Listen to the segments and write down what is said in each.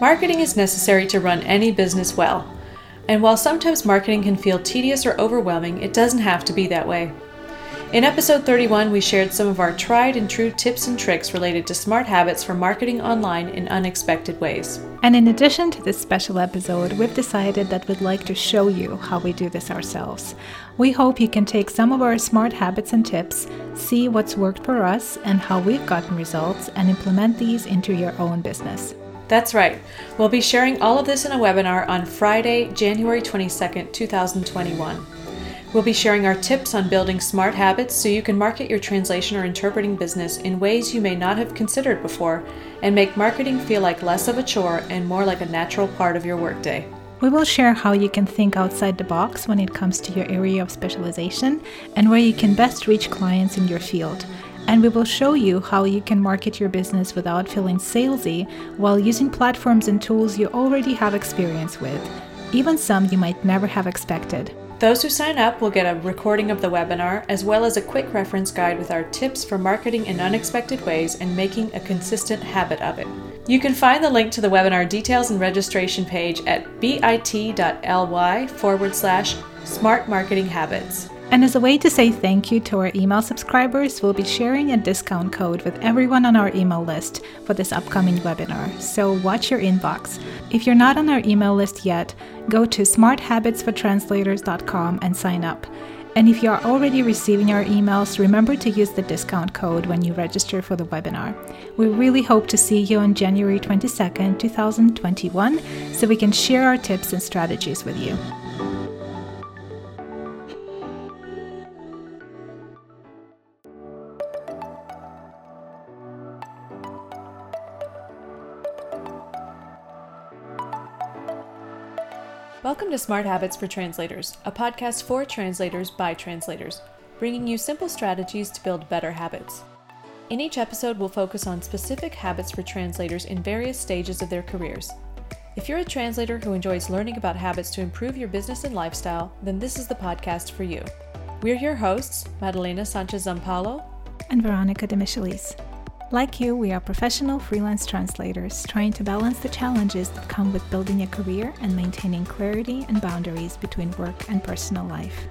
Marketing is necessary to run any business well. And while sometimes marketing can feel tedious or overwhelming, it doesn't have to be that way. In episode 31, we shared some of our tried and true tips and tricks related to smart habits for marketing online in unexpected ways. And in addition to this special episode, we've decided that we'd like to show you how we do this ourselves. We hope you can take some of our smart habits and tips, see what's worked for us and how we've gotten results, and implement these into your own business. That's right. We'll be sharing all of this in a webinar on Friday, January 22nd, 2021. We'll be sharing our tips on building smart habits so you can market your translation or interpreting business in ways you may not have considered before and make marketing feel like less of a chore and more like a natural part of your workday. We will share how you can think outside the box when it comes to your area of specialization and where you can best reach clients in your field. And we will show you how you can market your business without feeling salesy while using platforms and tools you already have experience with, even some you might never have expected. Those who sign up will get a recording of the webinar as well as a quick reference guide with our tips for marketing in unexpected ways and making a consistent habit of it. You can find the link to the webinar details and registration page at bit.ly forward slash smart marketing habits. And as a way to say thank you to our email subscribers, we'll be sharing a discount code with everyone on our email list for this upcoming webinar. So watch your inbox. If you're not on our email list yet, go to smarthabitsfortranslators.com and sign up. And if you are already receiving our emails, remember to use the discount code when you register for the webinar. We really hope to see you on January 22nd, 2021, so we can share our tips and strategies with you. Welcome to Smart Habits for Translators, a podcast for translators by translators, bringing you simple strategies to build better habits. In each episode, we'll focus on specific habits for translators in various stages of their careers. If you're a translator who enjoys learning about habits to improve your business and lifestyle, then this is the podcast for you. We're your hosts, Madalena Sanchez Zampaulo and Veronika Demichelis. Like you, we are professional freelance translators trying to balance the challenges that come with building a career and maintaining clarity and boundaries between work and personal life.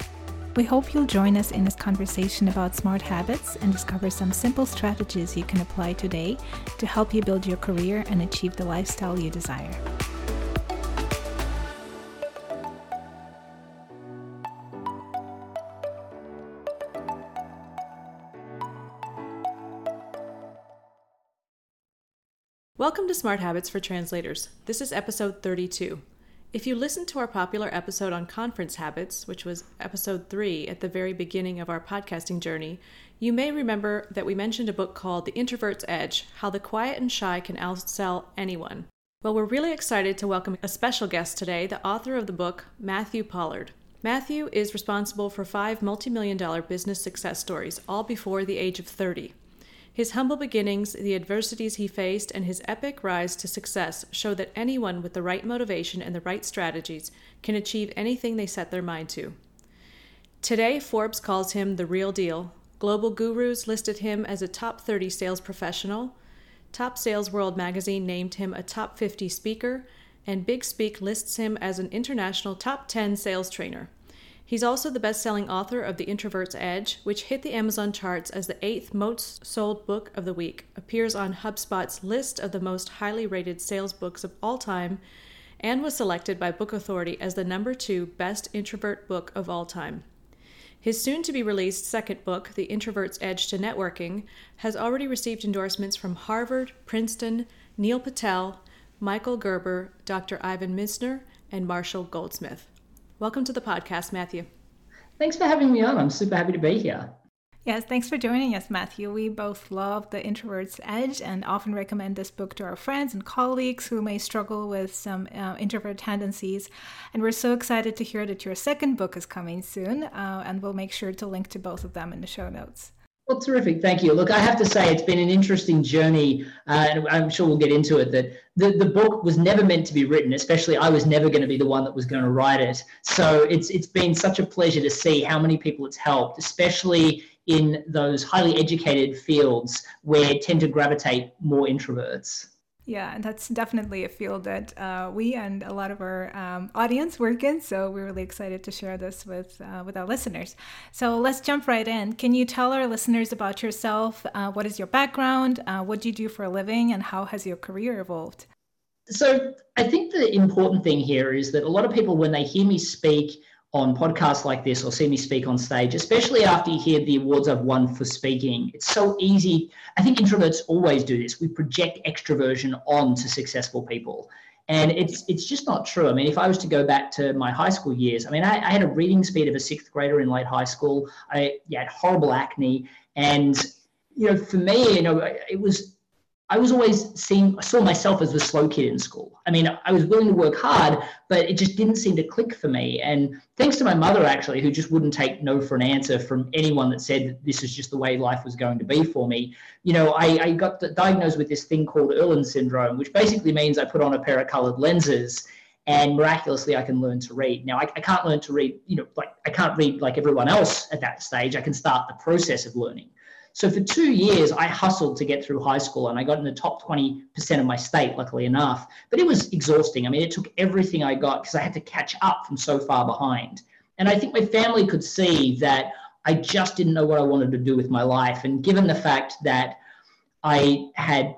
We hope you'll join us in this conversation about smart habits and discover some simple strategies you can apply today to help you build your career and achieve the lifestyle you desire. Welcome to Smart Habits for Translators. This is episode 32. If you listened to our popular episode on conference habits, which was episode 3 at the very beginning of our podcasting journey, you may remember that we mentioned a book called The Introvert's Edge How the Quiet and Shy Can Outsell Anyone. Well, we're really excited to welcome a special guest today, the author of the book, Matthew Pollard. Matthew is responsible for five multi million dollar business success stories, all before the age of 30. His humble beginnings, the adversities he faced, and his epic rise to success show that anyone with the right motivation and the right strategies can achieve anything they set their mind to. Today, Forbes calls him the real deal. Global Gurus listed him as a top 30 sales professional. Top Sales World magazine named him a top 50 speaker, and Big Speak lists him as an international top 10 sales trainer. He's also the best selling author of The Introvert's Edge, which hit the Amazon charts as the eighth most sold book of the week, appears on HubSpot's list of the most highly rated sales books of all time, and was selected by Book Authority as the number two best introvert book of all time. His soon to be released second book, The Introvert's Edge to Networking, has already received endorsements from Harvard, Princeton, Neil Patel, Michael Gerber, Dr. Ivan Misner, and Marshall Goldsmith. Welcome to the podcast, Matthew. Thanks for having me on. I'm super happy to be here. Yes, thanks for joining us, Matthew. We both love The Introvert's Edge and often recommend this book to our friends and colleagues who may struggle with some uh, introvert tendencies. And we're so excited to hear that your second book is coming soon, uh, and we'll make sure to link to both of them in the show notes. Well, terrific. Thank you. Look, I have to say it's been an interesting journey, uh, and I'm sure we'll get into it. That the, the book was never meant to be written, especially I was never going to be the one that was going to write it. So it's it's been such a pleasure to see how many people it's helped, especially in those highly educated fields where tend to gravitate more introverts. Yeah, and that's definitely a field that uh, we and a lot of our um, audience work in. So we're really excited to share this with uh, with our listeners. So let's jump right in. Can you tell our listeners about yourself? Uh, what is your background? Uh, what do you do for a living? And how has your career evolved? So I think the important thing here is that a lot of people, when they hear me speak, on podcasts like this or see me speak on stage, especially after you hear the awards I've won for speaking. It's so easy. I think introverts always do this. We project extroversion onto successful people. And it's it's just not true. I mean, if I was to go back to my high school years, I mean, I, I had a reading speed of a sixth grader in late high school. I yeah, had horrible acne, and you know, for me, you know, it was I was always seeing, I saw myself as the slow kid in school. I mean, I was willing to work hard, but it just didn't seem to click for me. And thanks to my mother, actually, who just wouldn't take no for an answer from anyone that said that this is just the way life was going to be for me, you know, I, I got diagnosed with this thing called Irlen syndrome, which basically means I put on a pair of colored lenses and miraculously I can learn to read. Now, I, I can't learn to read, you know, like I can't read like everyone else at that stage. I can start the process of learning. So for two years, I hustled to get through high school and I got in the top 20% of my state, luckily enough. But it was exhausting. I mean, it took everything I got because I had to catch up from so far behind. And I think my family could see that I just didn't know what I wanted to do with my life. And given the fact that I had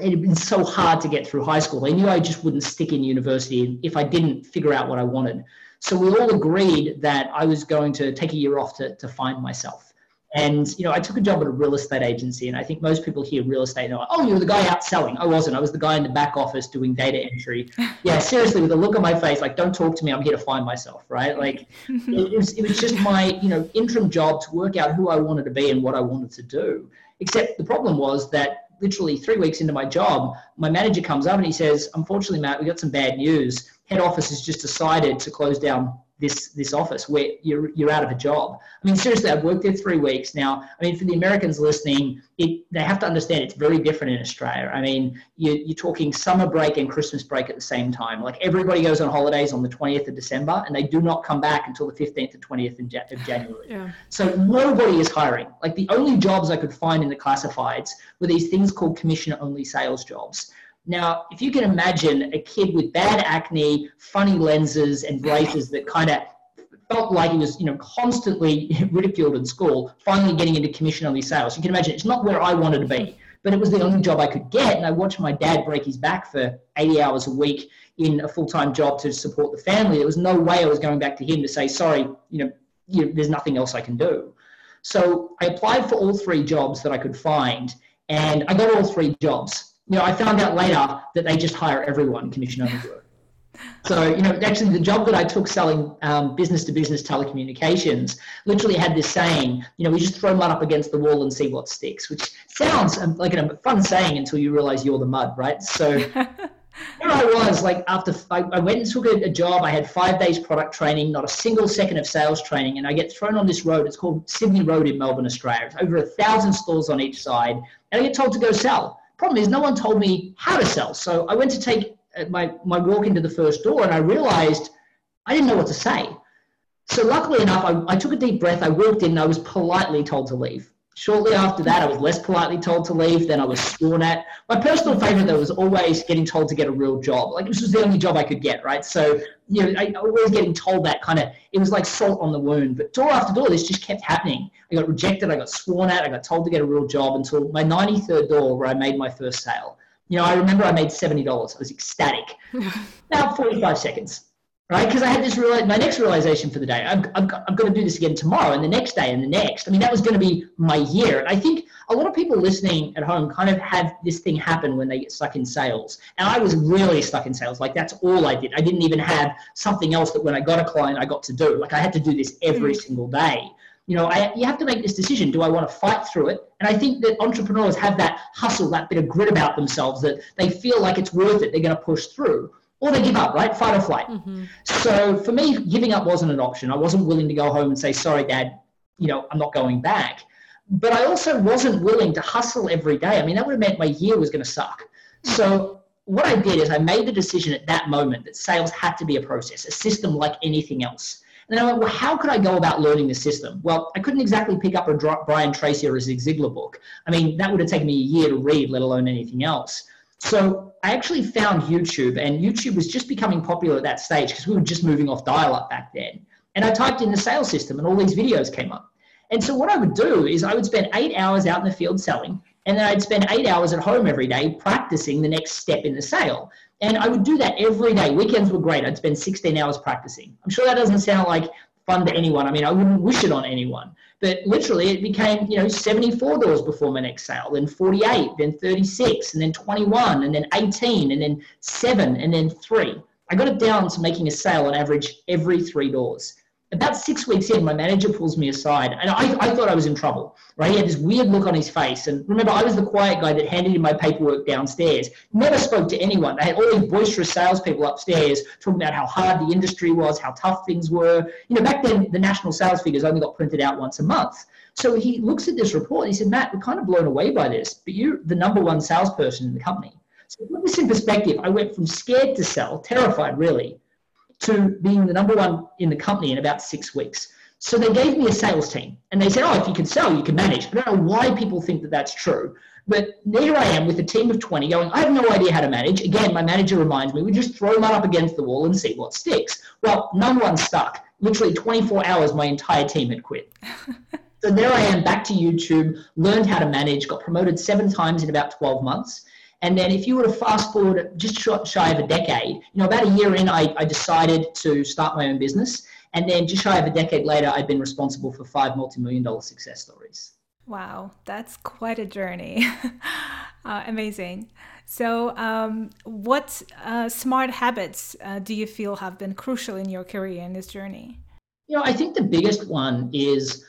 it had been so hard to get through high school. They knew I just wouldn't stick in university if I didn't figure out what I wanted. So we all agreed that I was going to take a year off to, to find myself. And you know, I took a job at a real estate agency, and I think most people hear real estate and are like, "Oh, you were the guy out selling." I wasn't. I was the guy in the back office doing data entry. Yeah, seriously, with a look on my face, like, "Don't talk to me. I'm here to find myself." Right? Like, it was it was just my you know interim job to work out who I wanted to be and what I wanted to do. Except the problem was that literally three weeks into my job, my manager comes up and he says, "Unfortunately, Matt, we got some bad news. Head office has just decided to close down this this office where you're you're out of a job. I mean, seriously, I've worked there three weeks now. I mean, for the Americans listening, it they have to understand it's very different in Australia. I mean, you, you're talking summer break and Christmas break at the same time. Like everybody goes on holidays on the 20th of December, and they do not come back until the 15th or 20th of January. Yeah. So nobody is hiring. Like the only jobs I could find in the classifieds were these things called commission-only sales jobs now, if you can imagine a kid with bad acne, funny lenses, and braces that kind of felt like he was, you know, constantly ridiculed in school, finally getting into commission-only sales. You can imagine it's not where I wanted to be, but it was the only job I could get. And I watched my dad break his back for 80 hours a week in a full-time job to support the family. There was no way I was going back to him to say, sorry, you know, you, there's nothing else I can do. So I applied for all three jobs that I could find, and I got all three jobs you know, I found out later that they just hire everyone commission only work. So, you know, actually, the job that I took selling business to business telecommunications literally had this saying, you know, we just throw mud up against the wall and see what sticks, which sounds um, like a fun saying until you realize you're the mud, right? So, there I was, like, after I, I went and took a, a, job, I had five days product training, not a single second of sales training, and I get thrown on this road. It's called Sydney Road in Melbourne, Australia. It's over a thousand stores on each side, and I get told to go sell. Problem is, no one told me how to sell. So I went to take uh, my, my walk into the first door and I realized I didn't know what to say. So luckily enough, I, I took a deep breath. I walked in and I was politely told to leave. Shortly after that, I was less politely told to leave. Then I was sworn at. My personal favorite, though, was always getting told to get a real job. Like this was the only job I could get, right? So, you know, I was getting told that kind of, it was like salt on the wound. But door after door, this just kept happening. I got rejected. I got sworn at. I got told to get a real job until my 93rd door where I made my first sale. You know, I remember I made $70. I was ecstatic. About 45 seconds right? Because I had this real, my next realization for the day, I'm, got, I've got to do this again tomorrow and the next day and the next. I mean, that was going to be my year. And I think a lot of people listening at home kind of have this thing happen when they get stuck in sales. And I was really stuck in sales. Like that's all I did. I didn't even have something else that when I got a client, I got to do. Like I had to do this every mm. single day. You know, I, you have to make this decision. Do I want to fight through it? And I think that entrepreneurs have that hustle, that bit of grit about themselves that they feel like it's worth it. They're going to push through or they give up, right? Fight or flight. Mm-hmm. So for me, giving up wasn't an option. I wasn't willing to go home and say, sorry, dad, you know, I'm not going back. But I also wasn't willing to hustle every day. I mean, that would have meant my year was going to suck. So what I did is I made the decision at that moment that sales had to be a process, a system like anything else. And I went, well, how could I go about learning the system? Well, I couldn't exactly pick up a Brian Tracy or a Zig Ziglar book. I mean, that would have taken me a year to read, let alone anything else. So I actually found YouTube, and YouTube was just becoming popular at that stage because we were just moving off dial up back then. And I typed in the sales system, and all these videos came up. And so what I would do is I would spend eight hours out in the field selling, and then I'd spend eight hours at home every day practicing the next step in the sale. And I would do that every day. Weekends were great. I'd spend 16 hours practicing. I'm sure that doesn't sound like fun to anyone. I mean, I wouldn't wish it on anyone. But literally, it became, you know, 74 doors before my next sale, then 48, then 36, and then 21, and then 18, and then 7, and then 3. I got it down to making a sale on average every three doors about six weeks in, my manager pulls me aside, and I, I thought I was in trouble. Right? He had this weird look on his face, and remember, I was the quiet guy that handed in my paperwork downstairs. Never spoke to anyone. They had all these boisterous salespeople upstairs talking about how hard the industry was, how tough things were. You know, back then the national sales figures only got printed out once a month. So he looks at this report. And he said, "Matt, we're kind of blown away by this, but you're the number one salesperson in the company." So put this in perspective, I went from scared to sell, terrified really, to being the number one in the company in about six weeks. So they gave me a sales team and they said, oh, if you can sell, you can manage. I don't know why people think that that's true. But here I am with a team of 20 going, I have no idea how to manage. Again, my manager reminds me, we just throw them up against the wall and see what sticks. Well, none one stuck. Literally 24 hours, my entire team had quit. so there I am back to YouTube, learned how to manage, got promoted seven times in about 12 months. And then if you were to fast forward just shy of a decade, you know, about a year in, I, I decided to start my own business. And then just shy of a decade later, I've been responsible for five multi-million dollar success stories. Wow, that's quite a journey. uh, amazing. So, um, what uh, smart habits uh, do you feel have been crucial in your career in this journey? You know, I think the biggest one is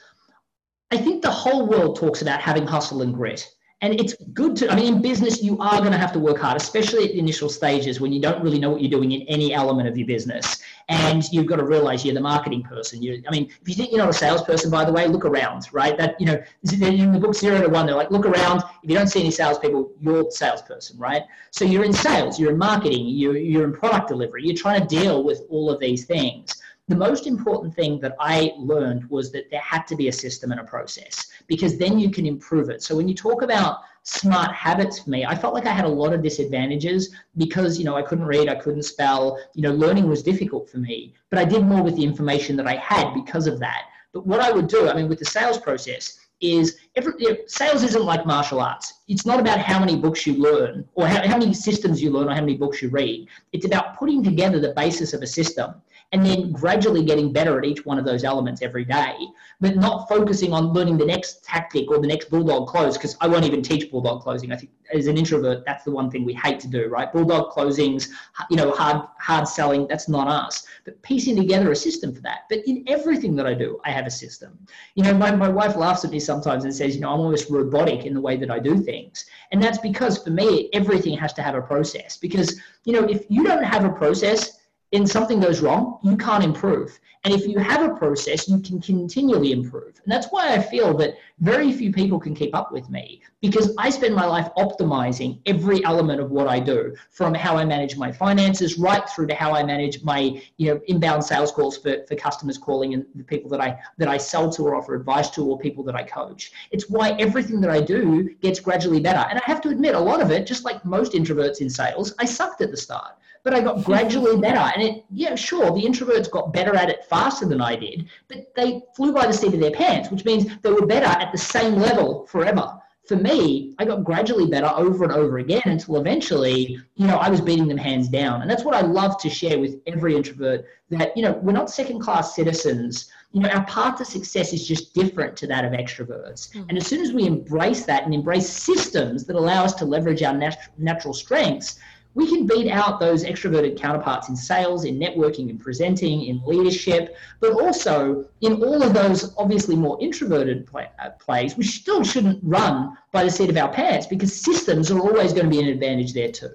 I think the whole world talks about having hustle and grit. And it's good to, I mean, in business, you are going to have to work hard, especially at the initial stages when you don't really know what you're doing in any element of your business. And you've got to realize you're the marketing person. You, I mean, if you think you're not a salesperson, by the way, look around, right? That, you know, in the book Zero to One, they're like, look around. If you don't see any salespeople, you're the salesperson, right? So you're in sales, you're in marketing, you're, you're in product delivery. You're trying to deal with all of these things the most important thing that I learned was that there had to be a system and a process because then you can improve it. So when you talk about smart habits for me, I felt like I had a lot of disadvantages because, you know, I couldn't read, I couldn't spell, you know, learning was difficult for me, but I did more with the information that I had because of that. But what I would do, I mean, with the sales process, is every, you know, sales isn't like martial arts. It's not about how many books you learn or how, how many systems you learn or how many books you read. It's about putting together the basis of a system and then gradually getting better at each one of those elements every day, but not focusing on learning the next tactic or the next bulldog close, because I won't even teach bulldog closing. I think as an introvert, that's the one thing we hate to do, right? Bulldog closings, you know, hard hard selling, that's not us. But piecing together a system for that. But in everything that I do, I have a system. You know, my, my wife laughs at me sometimes and says, you know, I'm almost robotic in the way that I do things. And that's because for me, everything has to have a process. Because, you know, if you don't have a process, and something goes wrong, you can't improve. And if you have a process, you can continually improve. And that's why I feel that very few people can keep up with me because I spend my life optimizing every element of what I do from how I manage my finances right through to how I manage my, you know, inbound sales calls for, for customers calling and the people that I that I sell to or offer advice to or people that I coach. It's why everything that I do gets gradually better. And I have to admit, a lot of it, just like most introverts in sales, I sucked at the start but I got gradually better. And it, yeah, sure, the introverts got better at it faster than I did, but they flew by the seat of their pants, which means they were better at the same level forever. For me, I got gradually better over and over again until eventually, you know, I was beating them hands down. And that's what I love to share with every introvert that, you know, we're not second class citizens. You know, our path to success is just different to that of extroverts. Mm-hmm. And as soon as we embrace that and embrace systems that allow us to leverage our nat- natural strengths, we can beat out those extroverted counterparts in sales, in networking, in presenting, in leadership, but also in all of those obviously more introverted play, uh, plays, we still shouldn't run by the seat of our pants because systems are always going to be an advantage there too.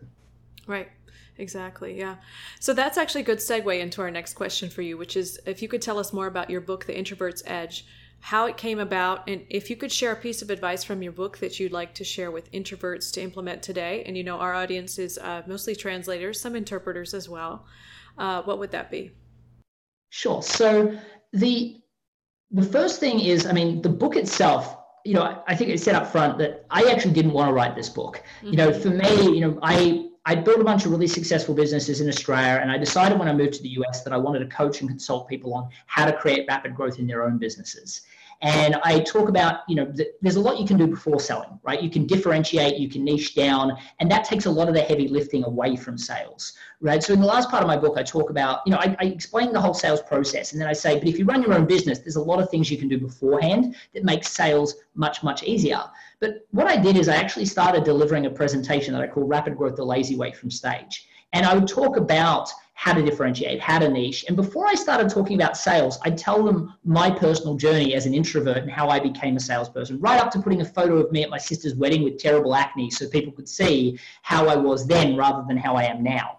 Right. Exactly. Yeah. So that's actually a good segue into our next question for you, which is if you could tell us more about your book, The Introvert's Edge how it came about, and if you could share a piece of advice from your book that you'd like to share with introverts to implement today. And you know, our audience is uh, mostly translators, some interpreters as well. Uh, what would that be? Sure. So the the first thing is, I mean, the book itself you know, I think it said up front that I actually didn't want to write this book. Mm-hmm. You know, for me, you know, I I built a bunch of really successful businesses in Australia, and I decided when I moved to the US that I wanted to coach and consult people on how to create rapid growth in their own businesses. And I talk about, you know, th- there's a lot you can do before selling, right? You can differentiate, you can niche down, and that takes a lot of the heavy lifting away from sales, right? So in the last part of my book, I talk about, you know, I, I explain the whole sales process, and then I say, but if you run your own business, there's a lot of things you can do beforehand that makes sales much, much easier. But what I did is I actually started delivering a presentation that I call Rapid Growth the Lazy Way from Stage. And I would talk about how to differentiate, how to niche. And before I started talking about sales, I'd tell them my personal journey as an introvert and how I became a salesperson, right up to putting a photo of me at my sister's wedding with terrible acne so people could see how I was then rather than how I am now.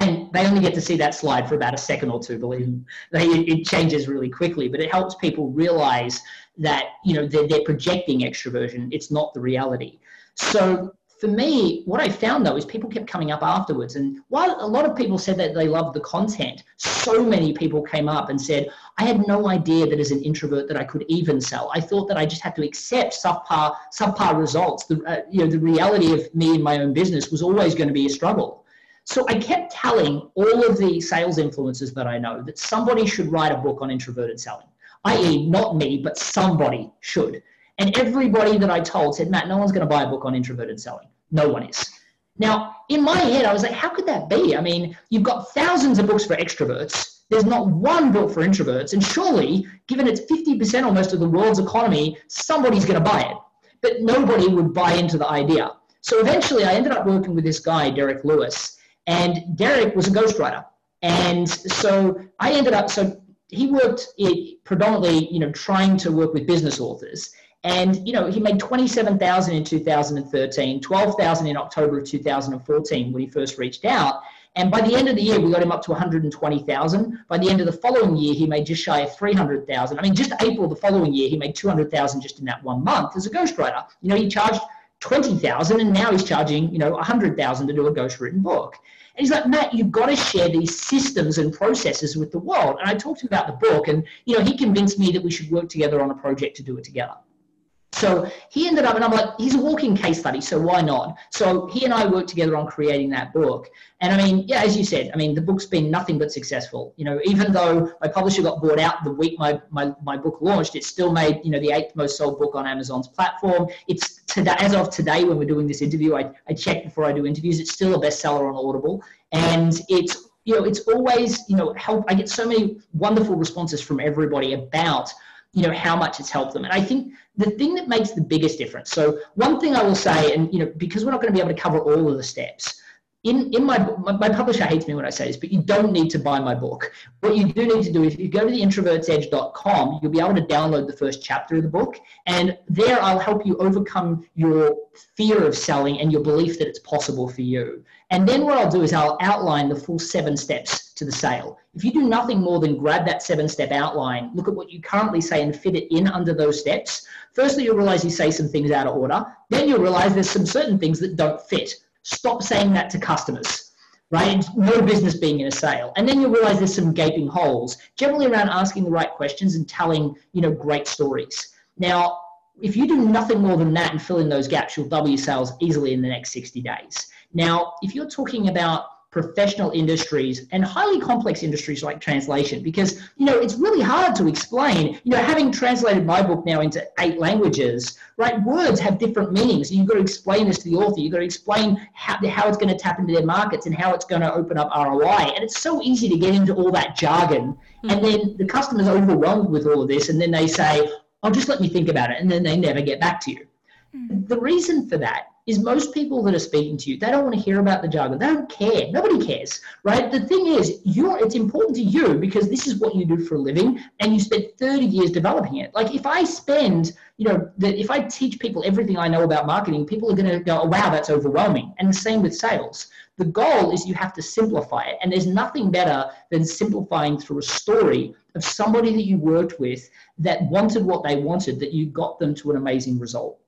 And they only get to see that slide for about a second or two, believe me. it changes really quickly, but it helps people realize that, you know, they're, they're projecting extroversion. It's not the reality. So for me, what I found though is people kept coming up afterwards. And while a lot of people said that they loved the content, so many people came up and said, I had no idea that as an introvert that I could even sell. I thought that I just had to accept subpar, subpar results. The, uh, you know, the reality of me and my own business was always going to be a struggle. So I kept telling all of the sales influencers that I know that somebody should write a book on introverted selling, i.e., not me, but somebody should. And everybody that I told said, Matt, no one's going to buy a book on introverted selling. No one is. Now, in my head, I was like, how could that be? I mean, you've got thousands of books for extroverts. There's not one book for introverts. And surely, given it's 50% almost of the world's economy, somebody's going to buy it. But nobody would buy into the idea. So eventually, I ended up working with this guy, Derek Lewis. And Derek was a ghostwriter. And so I ended up, so he worked predominantly, you know, trying to work with business authors. And you know, he made 27,000 in 2013, 12,000 in October of 2014 when he first reached out. And by the end of the year, we got him up to 120,000. By the end of the following year, he made just shy of 300,000. I mean, just April the following year, he made 200,000 just in that one month as a ghostwriter. You know, he charged 20,000 and now he's charging, you know, 100,000 to do a ghostwritten book. And he's like, Matt, you've got to share these systems and processes with the world. And I talked to him about the book and, you know, he convinced me that we should work together on a project to do it together. So he ended up, and I'm like, he's a walking case study, so why not? So he and I worked together on creating that book. And I mean, yeah, as you said, I mean, the book's been nothing but successful. You know, even though my publisher got bought out the week my, my, my book launched, it still made, you know, the eighth most sold book on Amazon's platform. It's today, as of today, when we're doing this interview, I, I check before I do interviews, it's still a bestseller on Audible. And it's, you know, it's always, you know, help. I get so many wonderful responses from everybody about you know how much it's helped them and i think the thing that makes the biggest difference so one thing i will say and you know because we're not going to be able to cover all of the steps in, in my, my, my publisher hates me when I say this, but you don't need to buy my book. What you do need to do is if you go to the introvertsedge.com, you'll be able to download the first chapter of the book. And there I'll help you overcome your fear of selling and your belief that it's possible for you. And then what I'll do is I'll outline the full seven steps to the sale. If you do nothing more than grab that seven step outline, look at what you currently say and fit it in under those steps, firstly, you'll realize you say some things out of order. Then you'll realize there's some certain things that don't fit. Stop saying that to customers, right? No business being in a sale. And then you'll realize there's some gaping holes, generally around asking the right questions and telling, you know, great stories. Now, if you do nothing more than that and fill in those gaps, you'll double your sales easily in the next 60 days. Now, if you're talking about professional industries and highly complex industries like translation because you know it's really hard to explain you know having translated my book now into eight languages right? Words have different meanings. You've got to explain this to the author. You've got to explain how, how it's going to tap into their markets and how it's going to open up roi and it's so easy to get into all that jargon. Mm-hmm. and then the customer's overwhelmed with all of this and then they say oh just let me think about it and then they never get back to you. Mm-hmm. the reason for that is most people that are speaking to you, they don't want to hear about the jargon. They don't care. Nobody cares, right? The thing is, you're it's important to you because this is what you do for a living, and you spent 30 years developing it. Like if I spend, you know, that if I teach people everything I know about marketing, people are going to go, oh, "Wow, that's overwhelming." And the same with sales. The goal is you have to simplify it, and there's nothing better than simplifying through a story of somebody that you worked with that wanted what they wanted, that you got them to an amazing result.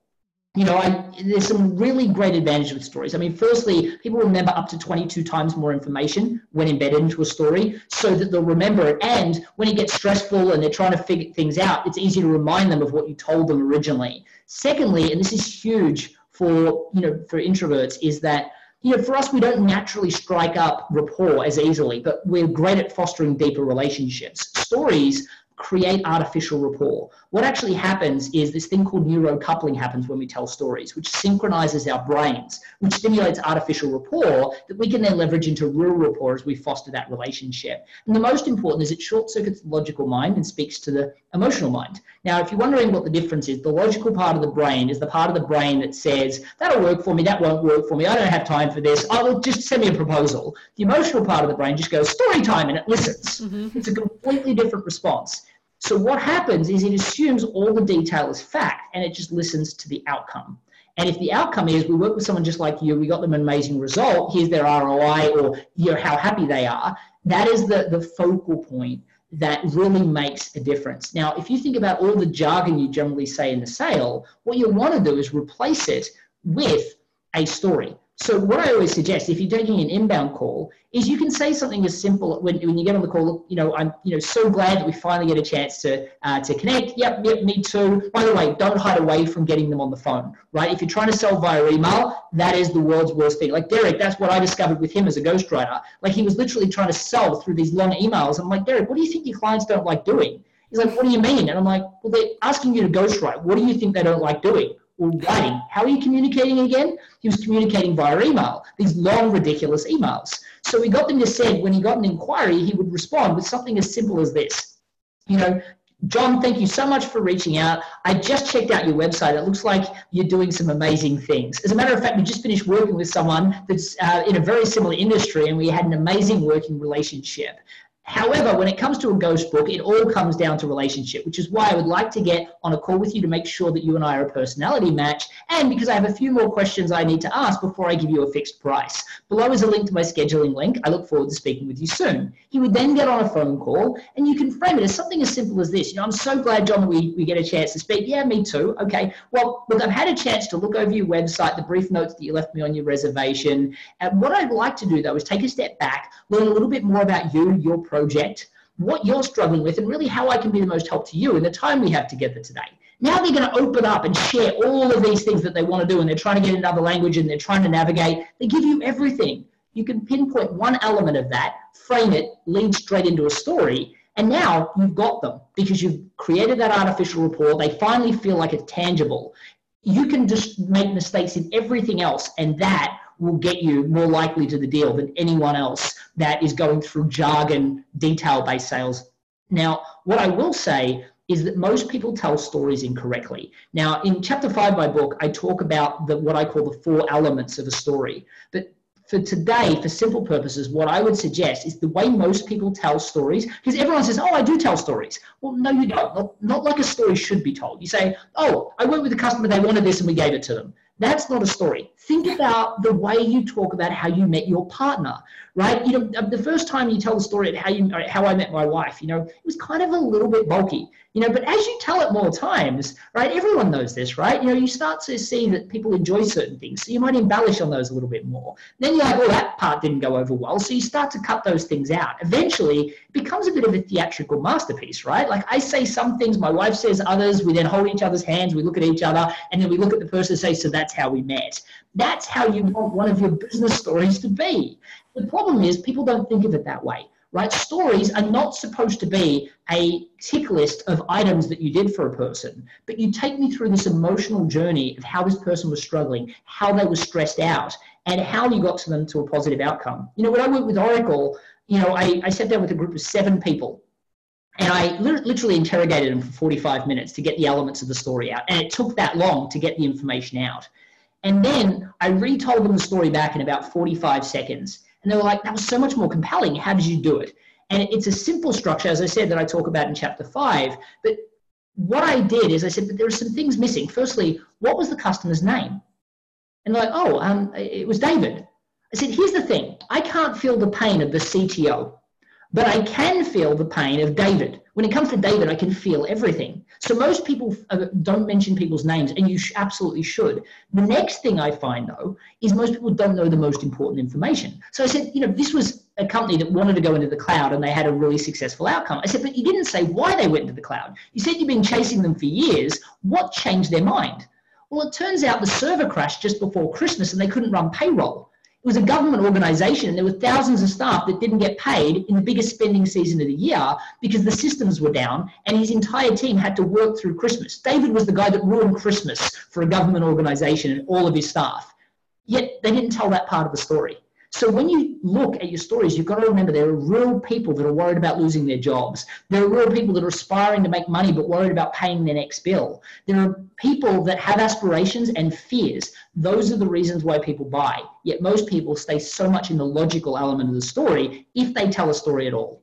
You know, I, there's some really great advantage with stories. I mean, firstly, people remember up to 22 times more information when embedded into a story so that they'll remember it. And when it gets stressful and they're trying to figure things out, it's easy to remind them of what you told them originally. Secondly, and this is huge for, you know, for introverts, is that you know, for us, we don't naturally strike up rapport as easily, but we're great at fostering deeper relationships. Stories create artificial rapport. What actually happens is this thing called neurocoupling happens when we tell stories, which synchronizes our brains, which stimulates artificial rapport that we can then leverage into real rapport as we foster that relationship. And the most important is it short circuits the logical mind and speaks to the emotional mind. Now, if you're wondering what the difference is, the logical part of the brain is the part of the brain that says, that'll work for me, that won't work for me, I don't have time for this, I will just send me a proposal. The emotional part of the brain just goes, story time, and it listens. Mm-hmm. It's a completely different response. So what happens is it assumes all the detail is fact and it just listens to the outcome. And if the outcome is we work with someone just like you, we got them an amazing result, here's their ROI or you know, how happy they are, that is the, the focal point that really makes a difference. Now, if you think about all the jargon you generally say in the sale, what you want to do is replace it with a story. So what I always suggest, if you're taking an inbound call, is you can say something as simple when, when you get on the call. You know, I'm you know so glad that we finally get a chance to uh, to connect. Yep, yep, me too. By the way, don't hide away from getting them on the phone, right? If you're trying to sell via email, that is the world's worst thing. Like Derek, that's what I discovered with him as a ghostwriter. Like he was literally trying to sell through these long emails. I'm like, Derek, what do you think your clients don't like doing? He's like, what do you mean? And I'm like, well, they're asking you to ghostwrite. What do you think they don't like doing? How are you communicating again? He was communicating via email, these long, ridiculous emails. So we got them to say when he got an inquiry, he would respond with something as simple as this. You know, John, thank you so much for reaching out. I just checked out your website. It looks like you're doing some amazing things. As a matter of fact, we just finished working with someone that's uh, in a very similar industry, and we had an amazing working relationship. However, when it comes to a ghost book, it all comes down to relationship, which is why I would like to get on a call with you to make sure that you and I are a personality match, and because I have a few more questions I need to ask before I give you a fixed price. Below is a link to my scheduling link. I look forward to speaking with you soon. He would then get on a phone call, and you can frame it as something as simple as this. You know, I'm so glad, John, we, we get a chance to speak. Yeah, me too. Okay. Well, look, I've had a chance to look over your website, the brief notes that you left me on your reservation. And what I'd like to do, though, is take a step back, learn a little bit more about you, your project, what you're struggling with, and really how I can be the most help to you in the time we have together today. Now they're going to open up and share all of these things that they want to do, and they're trying to get another language and they're trying to navigate. They give you everything. You can pinpoint one element of that, frame it, lead straight into a story, and now you've got them because you've created that artificial rapport. They finally feel like it's tangible. You can just make mistakes in everything else, and that will get you more likely to the deal than anyone else that is going through jargon, detail based sales. Now, what I will say is that most people tell stories incorrectly. Now, in chapter five of my book, I talk about the, what I call the four elements of a story. But for today, for simple purposes, what I would suggest is the way most people tell stories, because everyone says, Oh, I do tell stories. Well, no, you don't. Not, not like a story should be told. You say, Oh, I went with a customer, they wanted this, and we gave it to them. That's not a story. Think about the way you talk about how you met your partner, right? You know, the first time you tell the story of how you uh, how I met my wife, you know, it was kind of a little bit bulky, you know. But as you tell it more times, right? Everyone knows this, right? You know, you start to see that people enjoy certain things, so you might embellish on those a little bit more. Then you're like, well, that part didn't go over well, so you start to cut those things out. Eventually, it becomes a bit of a theatrical masterpiece, right? Like I say some things, my wife says others. We then hold each other's hands, we look at each other, and then we look at the person and say, so that's how we met. That's how you want one of your business stories to be. The problem is people don't think of it that way, right? Stories are not supposed to be a tick list of items that you did for a person, but you take me through this emotional journey of how this person was struggling, how they were stressed out, and how you got to them to a positive outcome. You know, when I worked with Oracle, you know, I, I sat down with a group of seven people and I literally interrogated them for 45 minutes to get the elements of the story out. And it took that long to get the information out. And then I retold them the story back in about 45 seconds. And they were like, that was so much more compelling. How did you do it? And it's a simple structure, as I said, that I talk about in chapter five. But what I did is I said, but there are some things missing. Firstly, what was the customer's name? And they're like, oh, um, it was David. I said, here's the thing I can't feel the pain of the CTO but I can feel the pain of David. When it comes to David, I can feel everything. So most people uh, don't mention people's names, and you absolutely should. The next thing I find, though, is most people don't know the most important information. So I said, you know, this was a company that wanted to go into the cloud and they had a really successful outcome. I said, but you didn't say why they went into the cloud. You said you've been chasing them for years. What changed their mind? Well, it turns out the server crashed just before Christmas and they couldn't run payroll. It was a government organization and there were thousands of staff that didn't get paid in the biggest spending season of the year because the systems were down and his entire team had to work through Christmas. David was the guy that ruined Christmas for a government organization and all of his staff. Yet they didn't tell that part of the story. So when you look at your stories, you've got to remember there are real people that are worried about losing their jobs. There are real people that are aspiring to make money but worried about paying their next bill. There are people that have aspirations and fears. Those are the reasons why people buy. Yet most people stay so much in the logical element of the story if they tell a story at all.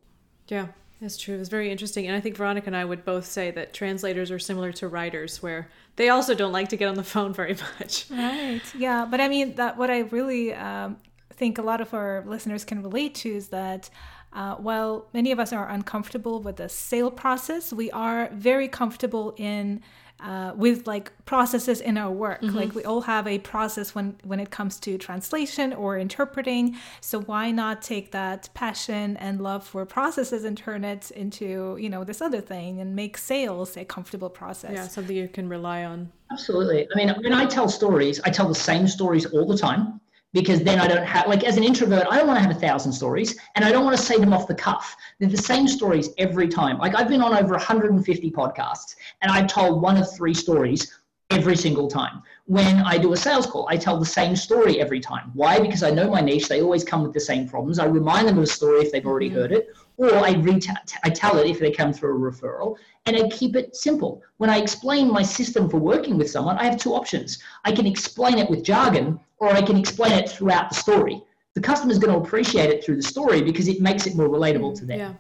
Yeah. That's true. It's very interesting. And I think Veronika and I would both say that translators are similar to writers, where they also don't like to get on the phone very much. Right. Yeah. But I mean, that what I really um, think a lot of our listeners can relate to is that uh, while many of us are uncomfortable with the sale process, we are very comfortable in uh, with like processes in our work. Mm-hmm. Like we all have a process when when it comes to translation or interpreting. So why not take that passion and love for processes and turn it into you know this other thing and make sales a comfortable process? Yeah, something you can rely on. Absolutely. I mean, when I tell stories, I tell the same stories all the time because then I don't have, like, as an introvert, I don't want to have a thousand stories and I don't want to say them off the cuff. They're the same stories every time. Like, I've been on over 150 podcasts and I've told one of three stories every single time. When I do a sales call, I tell the same story every time. Why? Because I know my niche. They always come with the same problems. I remind them of a story if they've already mm-hmm. heard it, or I, reta- I tell it if they come through a referral, and I keep it simple. When I explain my system for working with someone, I have two options. I can explain it with jargon, or I can explain it throughout the story. The customer is going to appreciate it through the story because it makes it more relatable to them. Yeah.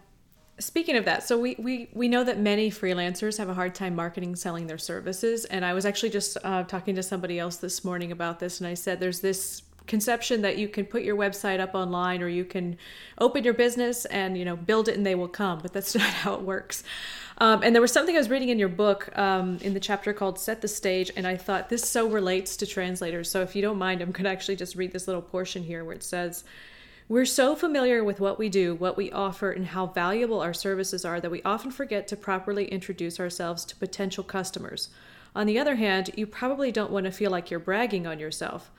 Speaking of that, so we, we, we know that many freelancers have a hard time marketing, selling their services. And I was actually just uh, talking to somebody else this morning about this, and I said there's this conception that you can put your website up online or you can open your business and you know build it and they will come but that's not how it works um, and there was something i was reading in your book um, in the chapter called set the stage and i thought this so relates to translators so if you don't mind i'm going to actually just read this little portion here where it says we're so familiar with what we do, what we offer, and how valuable our services are that we often forget to properly introduce ourselves to potential customers. On the other hand, you probably don't want to feel like you're bragging on yourself.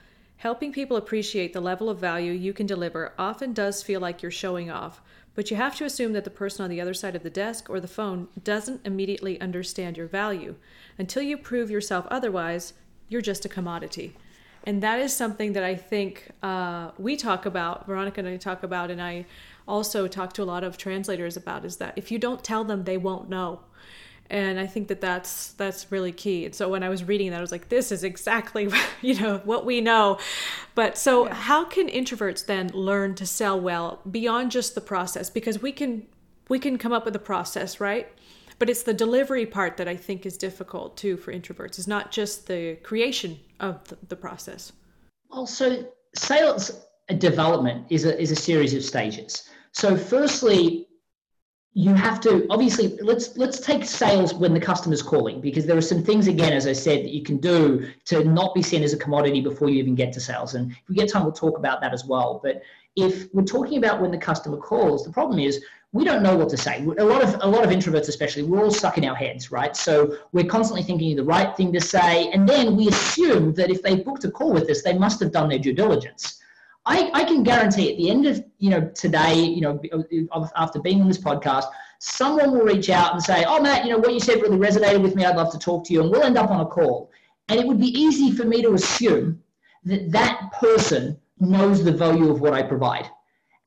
Helping people appreciate the level of value you can deliver often does feel like you're showing off, but you have to assume that the person on the other side of the desk or the phone doesn't immediately understand your value. Until you prove yourself otherwise, you're just a commodity and that is something that I think uh, we talk about. Veronika and I talk about, and I also talk to a lot of translators about. Is that if you don't tell them, they won't know. And I think that that's that's really key. And so when I was reading that, I was like, "This is exactly you know what we know." But so, yeah. how can introverts then learn to sell well beyond just the process? Because we can we can come up with a process, right? but it's the delivery part that I think is difficult too for introverts. It's not just the creation of the, the process. Well, so sales development is a, is a series of stages. So firstly, you have to obviously let's let's take sales when the customer's calling because there are some things again as i said that you can do to not be seen as a commodity before you even get to sales and if we get time we'll talk about that as well but if we're talking about when the customer calls the problem is we don't know what to say. A lot of a lot of introverts, especially, we're all stuck in our heads, right? So we're constantly thinking the right thing to say, and then we assume that if they booked a call with us, they must have done their due diligence. I, I can guarantee at the end of you know today, you know, after being on this podcast, someone will reach out and say, "Oh, Matt, you know what you said really resonated with me. I'd love to talk to you," and we'll end up on a call. And it would be easy for me to assume that that person knows the value of what I provide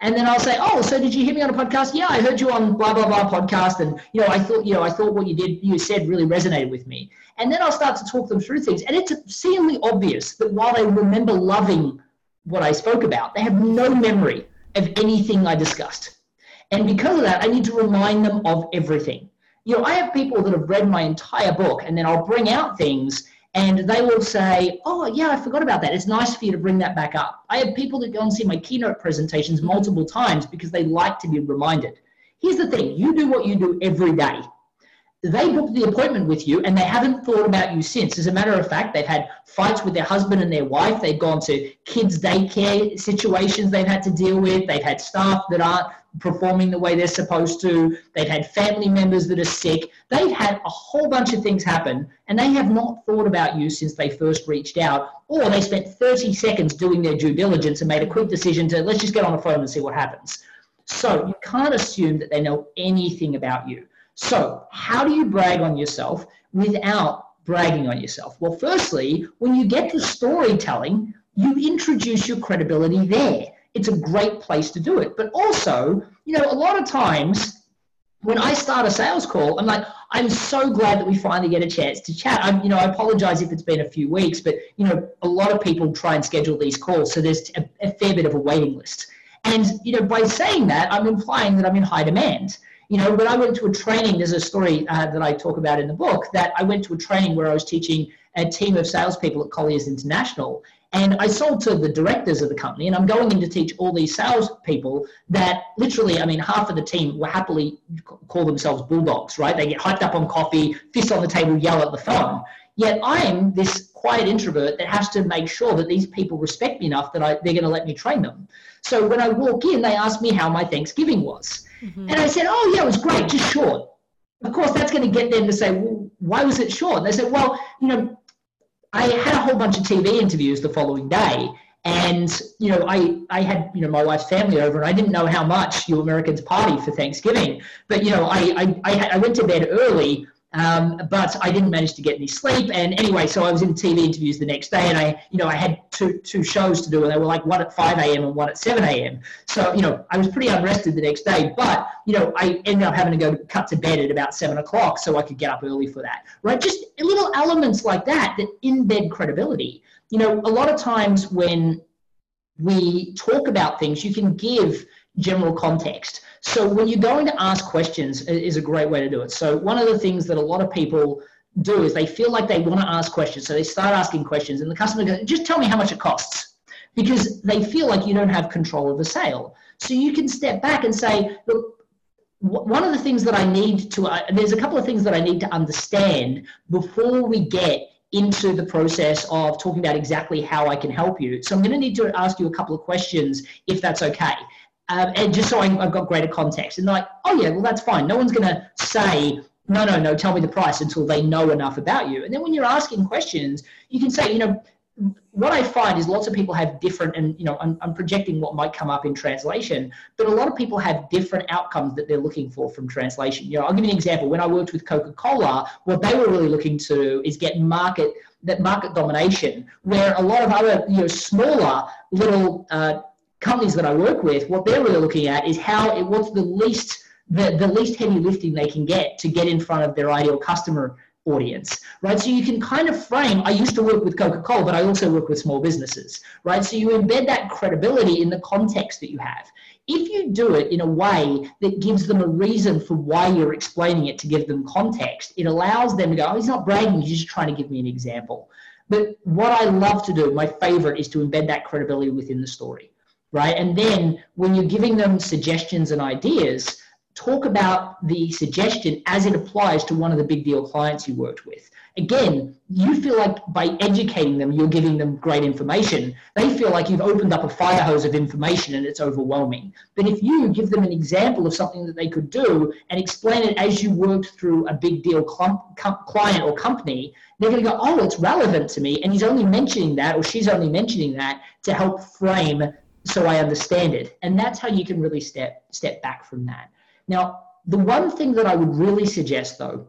and then I'll say, "Oh, so did you hear me on a podcast? Yeah, I heard you on blah blah blah podcast, and you know, I thought you know, I thought what you did, you said, really resonated with me." And then I'll start to talk them through things, and it's seemingly obvious that while they remember loving what I spoke about, they have no memory of anything I discussed, and because of that, I need to remind them of everything. You know, I have people that have read my entire book, and then I'll bring out things and they will say, Oh, yeah, I forgot about that. It's nice for you to bring that back up. I have people that go and see my keynote presentations multiple times because they like to be reminded. Here's the thing you do what you do every day they booked the appointment with you and they haven't thought about you since. As a matter of fact, they've had fights with their husband and their wife. They've gone to kids' daycare situations they've had to deal with. They've had staff that aren't performing the way they're supposed to. They've had family members that are sick. They've had a whole bunch of things happen and they have not thought about you since they first reached out or they spent 30 seconds doing their due diligence and made a quick decision to let's just get on the phone and see what happens. So you can't assume that they know anything about you. So, how do you brag on yourself without bragging on yourself? Well, firstly, when you get to storytelling, you introduce your credibility there. It's a great place to do it. But also, you know, a lot of times when I start a sales call, I'm like, I'm so glad that we finally get a chance to chat. I'm, you know, I apologize if it's been a few weeks, but you know, a lot of people try and schedule these calls, so there's a, a fair bit of a waiting list. And you know, by saying that, I'm implying that I'm in high demand. You know, when I went to a training, there's a story uh, that I talk about in the book that I went to a training where I was teaching a team of salespeople at Colliers International. And I sold to the directors of the company, and I'm going in to teach all these salespeople that literally, I mean, half of the team will happily call themselves bulldogs, right? They get hyped up on coffee, fist on the table, yell at the phone. Yet I'm this quiet introvert that has to make sure that these people respect me enough that I, they're going to let me train them. So when I walk in, they ask me how my Thanksgiving was. Mm-hmm. And I said, oh, yeah, it was great, just short. Of course, that's going to get them to say, well, why was it short? And they said, well, you know, I had a whole bunch of TV interviews the following day. And, you know, I, I had, you know, my wife's family over and I didn't know how much you Americans party for Thanksgiving. But, you know, I, I, I went to bed early um, but I didn't manage to get any sleep. And anyway, so I was in TV interviews the next day, and I, you know, I had two two shows to do, and they were like one at 5 a.m. and one at 7 a.m. So you know, I was pretty unrested the next day. But you know, I ended up having to go cut to bed at about seven o'clock so I could get up early for that. Right? Just little elements like that that embed credibility. You know, a lot of times when we talk about things, you can give general context. So when you're going to ask questions is a great way to do it. So one of the things that a lot of people do is they feel like they want to ask questions. So they start asking questions and the customer goes, just tell me how much it costs because they feel like you don't have control of the sale. So you can step back and say, look, one of the things that I need to, uh, there's a couple of things that I need to understand before we get into the process of talking about exactly how I can help you. So I'm going to need to ask you a couple of questions if that's okay. Um, and just so I've got greater context. And like, oh yeah, well that's fine. No one's going to say, no, no, no, tell me the price until they know enough about you. And then when you're asking questions, you can say, you know, what I find is lots of people have different, and you know, I'm, I'm, projecting what might come up in translation, but a lot of people have different outcomes that they're looking for from translation. You know, I'll give you an example. When I worked with Coca-Cola, what they were really looking to is get market that market domination, where a lot of other you know smaller little uh, companies that I work with, what they're really looking at is how it, what's the least the, the least heavy lifting they can get to get in front of their ideal customer audience, right? So you can kind of frame, I used to work with Coca-Cola, but I also work with small businesses, right? So you embed that credibility in the context that you have. If you do it in a way that gives them a reason for why you're explaining it to give them context, it allows them to go, oh, he's not bragging, he's just trying to give me an example. But what I love to do, my favorite, is to embed that credibility within the story right? And then when you're giving them suggestions and ideas, talk about the suggestion as it applies to one of the big deal clients you worked with. Again, you feel like by educating them, you're giving them great information. They feel like you've opened up a fire hose of information and it's overwhelming. But if you give them an example of something that they could do and explain it as you worked through a big deal client or company, they're going to go, oh, it's relevant to me. And he's only mentioning that or she's only mentioning that to help frame so I understand it. And that's how you can really step step back from that. Now, the one thing that I would really suggest though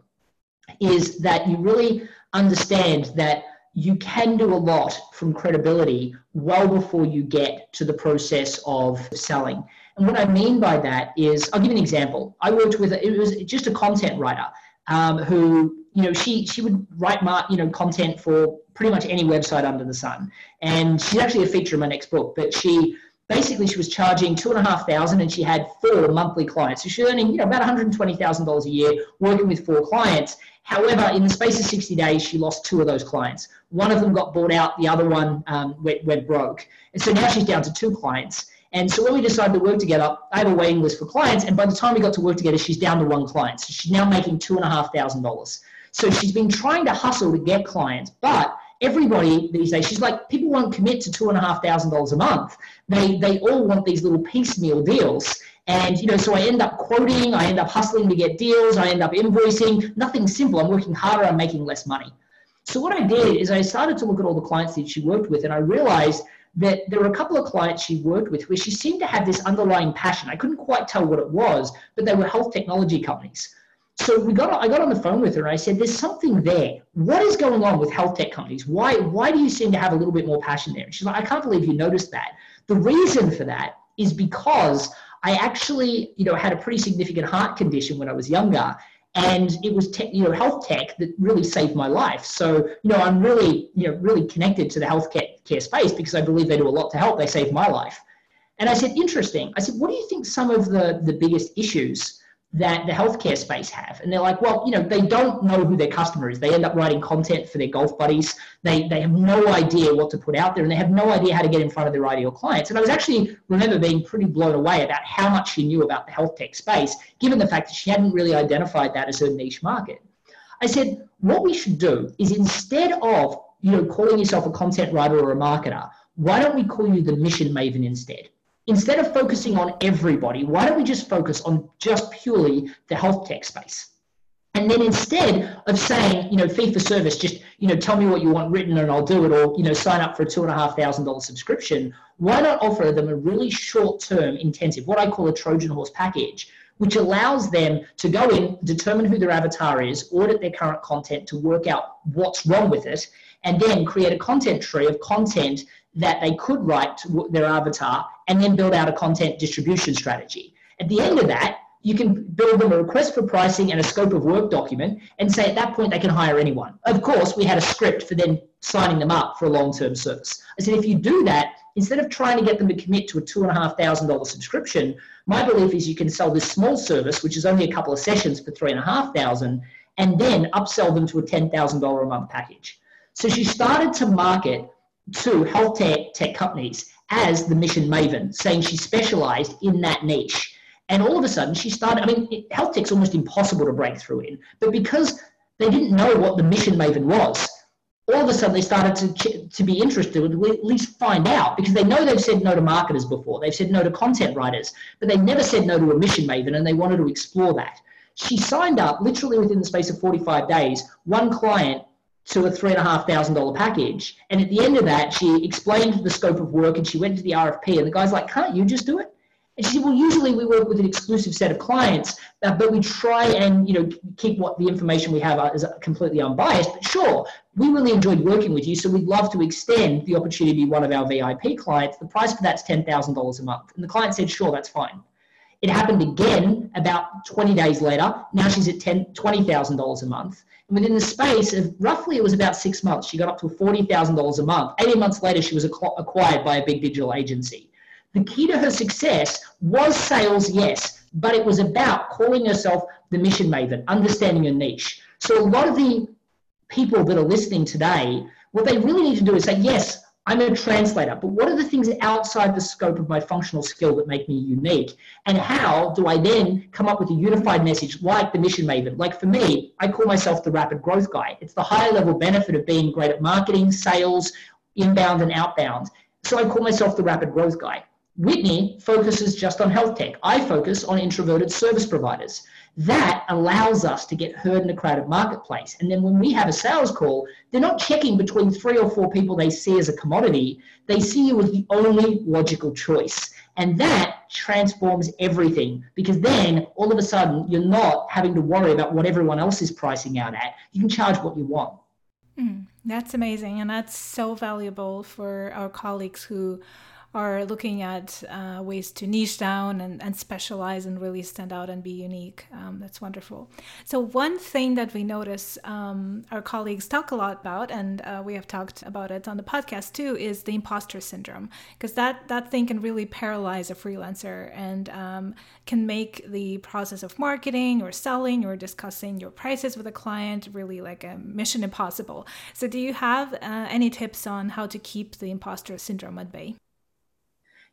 is that you really understand that you can do a lot from credibility well before you get to the process of selling. And what I mean by that is, I'll give you an example. I worked with, it was just a content writer um, who, you know, she, she would write, you know, content for pretty much any website under the sun. And she's actually a feature in my next book, but she basically she was charging two and a half thousand and she had four monthly clients. So she's earning, you know, about $120,000 a year working with four clients. However, in the space of 60 days, she lost two of those clients. One of them got bought out, the other one um, went, went broke. And so now she's down to two clients. And so when we decided to work together, I have a waiting list for clients. And by the time we got to work together, she's down to one client. So she's now making two and a half thousand dollars. So she's been trying to hustle to get clients, but everybody these days, she's like, people won't commit to two and a half thousand dollars a month. They they all want these little piecemeal deals. And you know, so I end up quoting, I end up hustling to get deals, I end up invoicing. Nothing simple. I'm working harder, I'm making less money. So what I did is I started to look at all the clients that she worked with, and I realized that there were a couple of clients she worked with where she seemed to have this underlying passion. I couldn't quite tell what it was, but they were health technology companies. So we got I got on the phone with her and I said, "There's something there. What is going on with health tech companies? Why why do you seem to have a little bit more passion there?" And she's like, "I can't believe you noticed that." The reason for that is because I actually, you know, had a pretty significant heart condition when I was younger, and it was tech, you know health tech that really saved my life. So you know, I'm really you know really connected to the health care space because I believe they do a lot to help. They saved my life. And I said, interesting. I said, what do you think some of the the biggest issues that the healthcare space have. And they're like, well, you know, they don't know who their customer is. They end up writing content for their golf buddies. They, they have no idea what to put out there and they have no idea how to get in front of their ideal clients. And I was actually remember being pretty blown away about how much she knew about the health tech space, given the fact that she hadn't really identified that as her niche market. I said, what we should do is instead of, you know, calling yourself a content writer or a marketer, why don't we call you the mission maven instead? Instead of focusing on everybody, why don't we just focus on just purely the health tech space? And then instead of saying, you know, fee for service, just, you know, tell me what you want written and I'll do it, or, you know, sign up for a two and a half thousand dollar subscription, why not offer them a really short term intensive, what I call a Trojan horse package, which allows them to go in, determine who their avatar is, audit their current content to work out what's wrong with it, and then create a content tree of content that they could write to their avatar and then build out a content distribution strategy. At the end of that, you can build them a request for pricing and a scope of work document and say at that point they can hire anyone. Of course, we had a script for then signing them up for a long term service. I said, if you do that, instead of trying to get them to commit to a $2,500 subscription, my belief is you can sell this small service, which is only a couple of sessions for 3,500, and then upsell them to a $10,000 a month package. So she started to market to health tech, tech companies as the mission maven, saying she specialized in that niche. And all of a sudden, she started. I mean, health tech's almost impossible to break through in, but because they didn't know what the mission maven was, all of a sudden they started to, to be interested, at least find out, because they know they've said no to marketers before, they've said no to content writers, but they never said no to a mission maven, and they wanted to explore that. She signed up literally within the space of 45 days. One client to a three and a half thousand dollar package. And at the end of that, she explained the scope of work and she went to the RFP. And the guy's like, "Can't you just do it?" And she said, "Well, usually we work with an exclusive set of clients, uh, but we try and you know keep what the information we have is completely unbiased. But sure, we really enjoyed working with you, so we'd love to extend the opportunity to be one of our VIP clients. The price for that's ten thousand dollars a month." And the client said, "Sure, that's fine." It happened again about 20 days later. Now she's at $10, $20,000 a month. And within the space of roughly, it was about six months, she got up to $40,000 a month. 18 months later, she was acquired by a big digital agency. The key to her success was sales, yes, but it was about calling herself the mission maven, understanding her niche. So a lot of the people that are listening today, what they really need to do is say, yes, I'm a translator, but what are the things outside the scope of my functional skill that make me unique? And how do I then come up with a unified message like the mission maven? Like for me, I call myself the rapid growth guy. It's the higher level benefit of being great at marketing, sales, inbound and outbound. So I call myself the rapid growth guy. Whitney focuses just on health tech. I focus on introverted service providers. That allows us to get heard in a crowded marketplace. And then when we have a sales call, they're not checking between three or four people they see as a commodity. They see you as the only logical choice. And that transforms everything because then all of a sudden you're not having to worry about what everyone else is pricing out at. You can charge what you want. Mm, that's amazing. And that's so valuable for our colleagues who are looking at uh, ways to niche down and, and specialize and really stand out and be unique. Um, that's wonderful. So, one thing that we notice um, our colleagues talk a lot about, and uh, we have talked about it on the podcast too, is the imposter syndrome, because that, that thing can really paralyze a freelancer and um, can make the process of marketing or selling or discussing your prices with a client really like a mission impossible. So, do you have uh, any tips on how to keep the imposter syndrome at bay?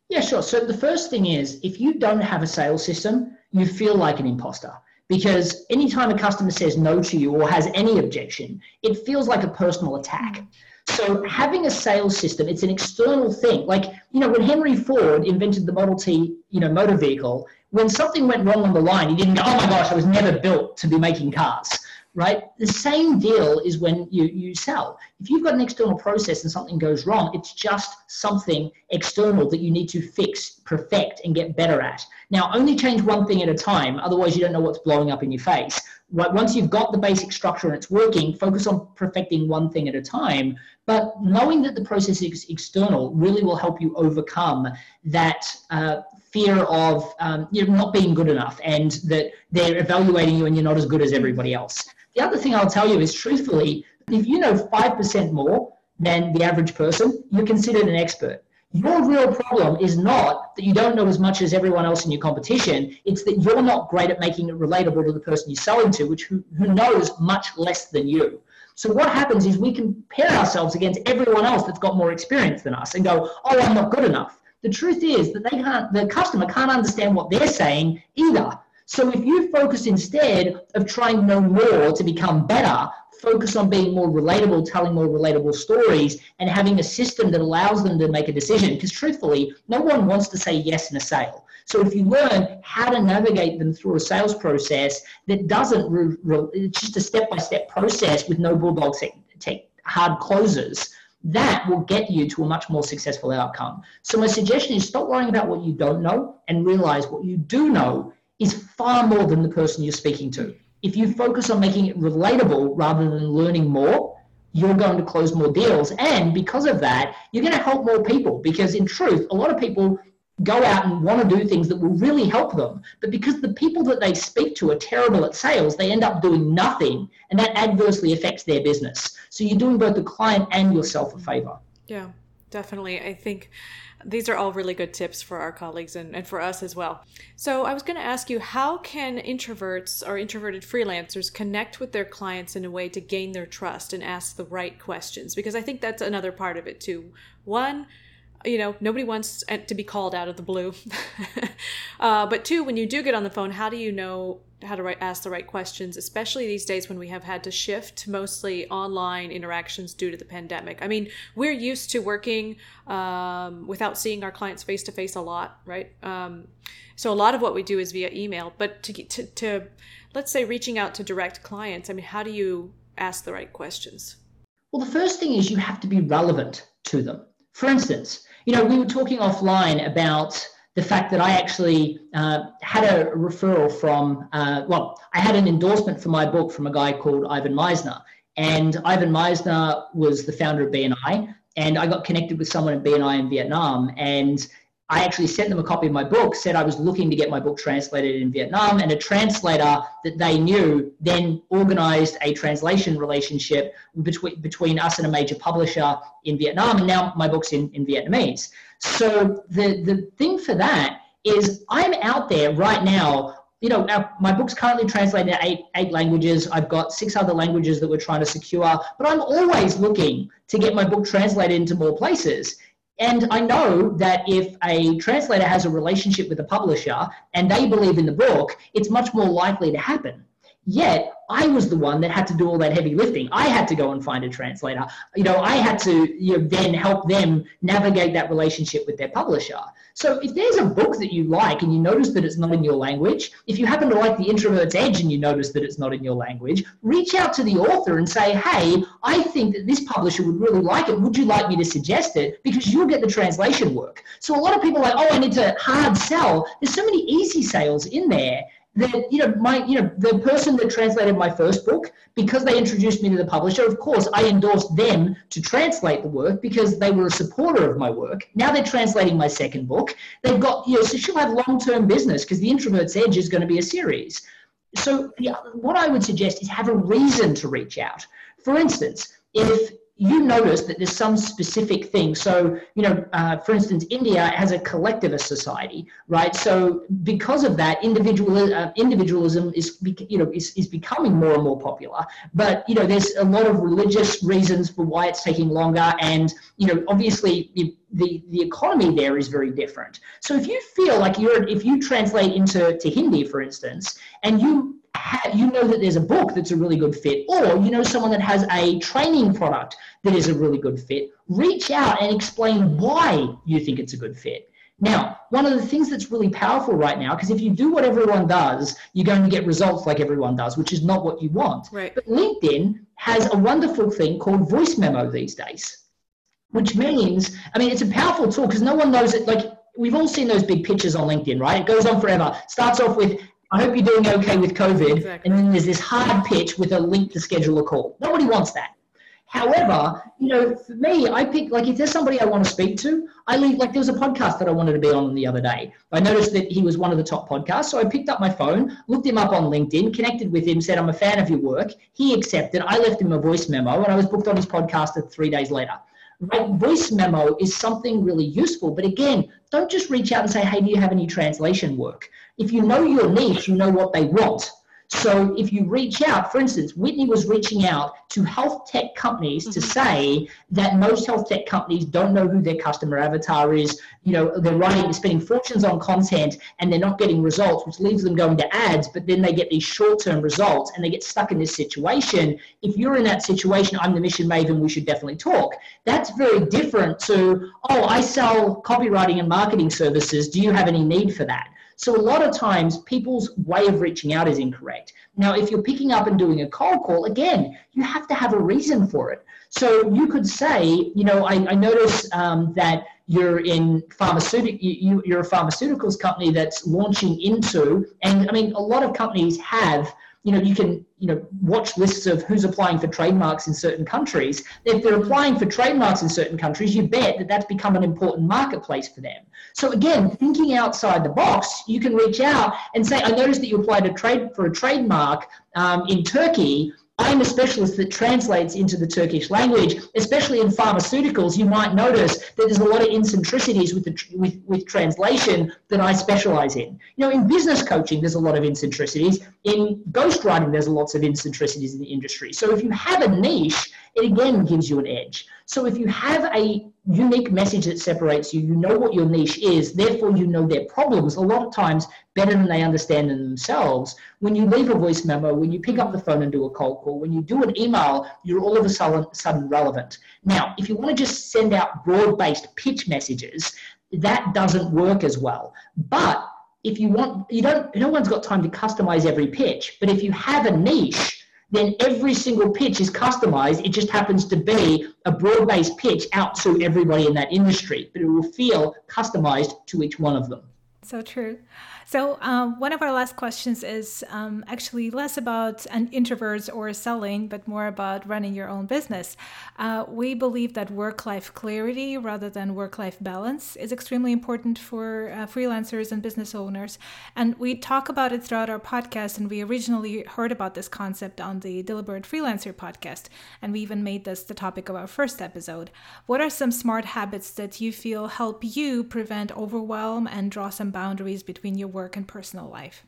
Yeah, sure. So the first thing is if you don't have a sales system, you feel like an imposter because anytime a customer says no to you or has any objection, it feels like a personal attack. So having a sales system, it's an external thing. Like, you know, when Henry Ford invented the Model T, you know, motor vehicle, when something went wrong on the line, he didn't go, oh my gosh, I was never built to be making cars right? The same deal is when you, you sell. If you've got an external process and something goes wrong, it's just something external that you need to fix, perfect, and get better at. Now, only change one thing at a time, otherwise, you don't know what's blowing up in your face. Once you've got the basic structure and it's working, focus on perfecting one thing at a time. But knowing that the process is external really will help you overcome that uh, fear of um, you know, not being good enough and that they're evaluating you and you're not as good as everybody else. The other thing I'll tell you is truthfully, if you know 5% more than the average person, you're considered an expert. Your real problem is not that you don't know as much as everyone else in your competition. It's that you're not great at making it relatable to the person you're selling to, which who, who knows much less than you. So what happens is we compare ourselves against everyone else that's got more experience than us and go, oh, I'm not good enough. The truth is that they can't, the customer can't understand what they're saying either. So if you focus instead of trying to know more to become better, focus on being more relatable, telling more relatable stories, and having a system that allows them to make a decision. Because truthfully, no one wants to say yes in a sale. So if you learn how to navigate them through a sales process that doesn't, re- re- it's just a step-by-step process with no bulldog take hard closes, that will get you to a much more successful outcome. So my suggestion is stop worrying about what you don't know and realize what you do know is far more than the person you're speaking to. If you focus on making it relatable rather than learning more, you're going to close more deals. And because of that, you're going to help more people. Because in truth, a lot of people go out and want to do things that will really help them. But because the people that they speak to are terrible at sales, they end up doing nothing. And that adversely affects their business. So you're doing both the client and yourself a favor. Yeah, definitely. I think these are all really good tips for our colleagues and, and for us as well. So, I was going to ask you how can introverts or introverted freelancers connect with their clients in a way to gain their trust and ask the right questions? Because I think that's another part of it too. One, you know, nobody wants to be called out of the blue. uh, but two, when you do get on the phone, how do you know how to ask the right questions, especially these days when we have had to shift to mostly online interactions due to the pandemic? I mean, we're used to working um, without seeing our clients face to face a lot, right? Um, so a lot of what we do is via email. But to, to, to, let's say, reaching out to direct clients, I mean, how do you ask the right questions? Well, the first thing is you have to be relevant to them. For instance, you know, we were talking offline about the fact that I actually uh, had a referral from, uh, well, I had an endorsement for my book from a guy called Ivan Misner. And Ivan Misner was the founder of BNI. And I got connected with someone at BNI in Vietnam. And I actually sent them a copy of my book, said I was looking to get my book translated in Vietnam, and a translator that they knew then organized a translation relationship between, between us and a major publisher in Vietnam, and now my book's in, in Vietnamese. So the, the thing for that is I'm out there right now you know, my book's currently translated to eight, eight languages. I've got six other languages that we're trying to secure, but I'm always looking to get my book translated into more places. And I know that if a translator has a relationship with a publisher and they believe in the book, it's much more likely to happen. Yet I was the one that had to do all that heavy lifting. I had to go and find a translator. You know, I had to you know, then help them navigate that relationship with their publisher. So if there's a book that you like and you notice that it's not in your language, if you happen to like The Introvert's Edge and you notice that it's not in your language, reach out to the author and say, hey, I think that this publisher would really like it. Would you like me to suggest it? Because you'll get the translation work. So a lot of people are like, oh, I need to hard sell. There's so many easy sales in there that you know my you know the person that translated my first book because they introduced me to the publisher of course i endorsed them to translate the work because they were a supporter of my work. Now they're translating my second book. They've got you know so she'll have long-term business because the introvert's edge is going to be a series. So what i would suggest is have a reason to reach out. For instance if you notice that there's some specific thing. So, you know, uh, for instance, India has a collectivist society, right? So, because of that, individual uh, individualism is, you know, is, is becoming more and more popular. But you know, there's a lot of religious reasons for why it's taking longer, and you know, obviously, the, the economy there is very different. So if you feel like you're, if you translate into to Hindi, for instance, and you you know that there's a book that's a really good fit, or you know someone that has a training product that is a really good fit, reach out and explain why you think it's a good fit. Now, one of the things that's really powerful right now, because if you do what everyone does, you're going to get results like everyone does, which is not what you want. Right. But LinkedIn has a wonderful thing called voice memo these days, which means, I mean, it's a powerful tool because no one knows it. Like, we've all seen those big pictures on LinkedIn, right? It goes on forever. Starts off with, I hope you're doing okay with COVID. Exactly. And then there's this hard pitch with a link to schedule a call. Nobody wants that. However, you know, for me, I pick like if there's somebody I want to speak to, I leave like there was a podcast that I wanted to be on the other day. I noticed that he was one of the top podcasts, so I picked up my phone, looked him up on LinkedIn, connected with him, said I'm a fan of your work. He accepted. I left him a voice memo, and I was booked on his podcast three days later. Right? Voice memo is something really useful, but again, don't just reach out and say, "Hey, do you have any translation work?" If you know your niche, you know what they want. So if you reach out, for instance, Whitney was reaching out to health tech companies to mm-hmm. say that most health tech companies don't know who their customer avatar is. You know, they're running, they're spending fortunes on content and they're not getting results, which leaves them going to ads, but then they get these short-term results and they get stuck in this situation. If you're in that situation, I'm the mission maven, we should definitely talk. That's very different to, oh, I sell copywriting and marketing services. Do you have any need for that? So a lot of times people's way of reaching out is incorrect. Now, if you're picking up and doing a cold call, again, you have to have a reason for it. So you could say, you know, I, I notice um, that you're in pharmaceutical, you, you're a pharmaceuticals company that's launching into, and I mean, a lot of companies have you know, you can, you know, watch lists of who's applying for trademarks in certain countries. If they're applying for trademarks in certain countries, you bet that that's become an important marketplace for them. So again, thinking outside the box, you can reach out and say, I noticed that you applied a trade for a trademark um, in Turkey. I'm a specialist that translates into the Turkish language, especially in pharmaceuticals. You might notice that there's a lot of eccentricities with, the, with, with translation that I specialize in. You know, in business coaching, there's a lot of eccentricities. In ghostwriting, there's lots of eccentricities in the industry. So if you have a niche, it again gives you an edge. So if you have a unique message that separates you, you know what your niche is, therefore you know their problems a lot of times better than they understand them themselves. When you leave a voice memo, when you pick up the phone and do a cold call, when you do an email, you're all of a sudden relevant. Now, if you want to just send out broad-based pitch messages, that doesn't work as well. But if you want, you don't, no one's got time to customize every pitch. But if you have a niche, then every single pitch is customized. It just happens to be a broad based pitch out to everybody in that industry, but it will feel customized to each one of them. So true. So, um, one of our last questions is um, actually less about an introverts or selling, but more about running your own business. Uh, we believe that work life clarity rather than work life balance is extremely important for uh, freelancers and business owners. And we talk about it throughout our podcast. And we originally heard about this concept on the Deliberate Freelancer podcast. And we even made this the topic of our first episode. What are some smart habits that you feel help you prevent overwhelm and draw some boundaries between your work? and personal life?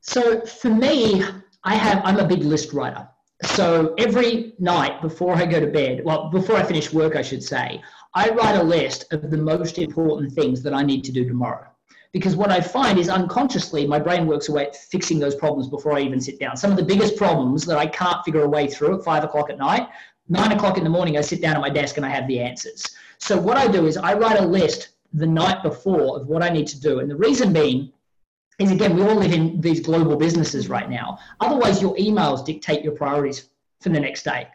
So for me, I have I'm a big list writer. So every night before I go to bed, well, before I finish work, I should say, I write a list of the most important things that I need to do tomorrow. Because what I find is unconsciously, my brain works away at fixing those problems before I even sit down. Some of the biggest problems that I can't figure a way through at five o'clock at night, nine o'clock in the morning, I sit down at my desk and I have the answers. So what I do is I write a list the night before of what I need to do. And the reason being is again, we all live in these global businesses right now. Otherwise, your emails dictate your priorities for the next day.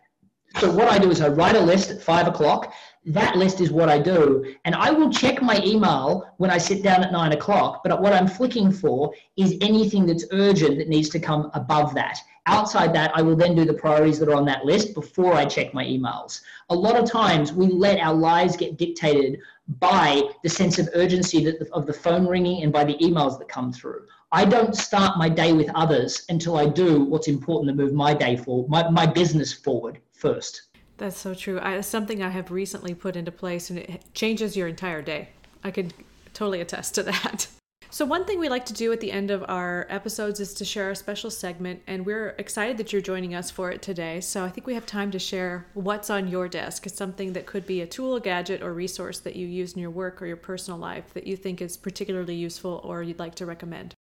So what I do is I write a list at five o'clock. That list is what I do. And I will check my email when I sit down at nine o'clock. But what I'm flicking for is anything that's urgent that needs to come above that. Outside that, I will then do the priorities that are on that list before I check my emails. A lot of times we let our lives get dictated by the sense of urgency that, of the phone ringing and by the emails that come through. I don't start my day with others until I do what's important to move my day forward, my, my business forward first. That's so true. I, something I have recently put into place and it changes your entire day. I could totally attest to that. So, one thing we like to do at the end of our episodes is to share a special segment, and we're excited that you're joining us for it today. So, I think we have time to share what's on your desk. It's something that could be a tool, gadget, or resource that you use in your work or your personal life that you think is particularly useful or you'd like to recommend.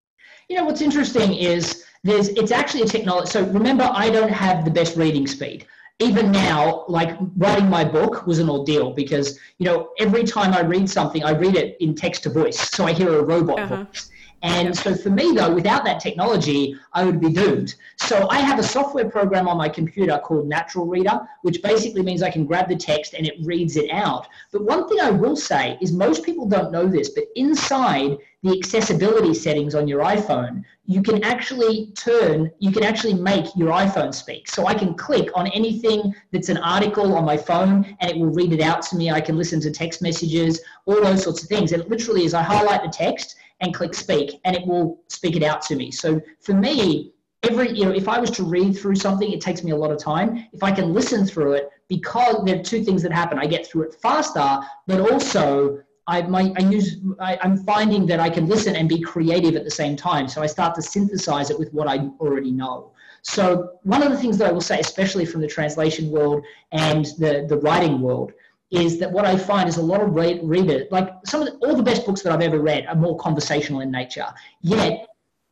You know, what's interesting is there's it's actually a technology. So, remember, I don't have the best reading speed even now, like writing my book was an ordeal because, you know, every time I read something, I read it in text to voice. So I hear a robot uh-huh. voice. And so for me, though, without that technology, I would be doomed. So I have a software program on my computer called Natural Reader, which basically means I can grab the text and it reads it out. But one thing I will say is most people don't know this, but inside the accessibility settings on your iPhone, you can actually turn, you can actually make your iPhone speak. So I can click on anything that's an article on my phone and it will read it out to me. I can listen to text messages, all those sorts of things. And it literally is I highlight the text and click speak and it will speak it out to me. So for me, every, you know, if I was to read through something, it takes me a lot of time. If I can listen through it, because there are two things that happen. I get through it faster, but also I, my, I use, I, I'm finding that I can listen and be creative at the same time. So I start to synthesize it with what I already know. So one of the things that I will say, especially from the translation world and the, the writing world, is that what I find is a lot of read, like some of the, all the best books that I've ever read are more conversational in nature. Yet,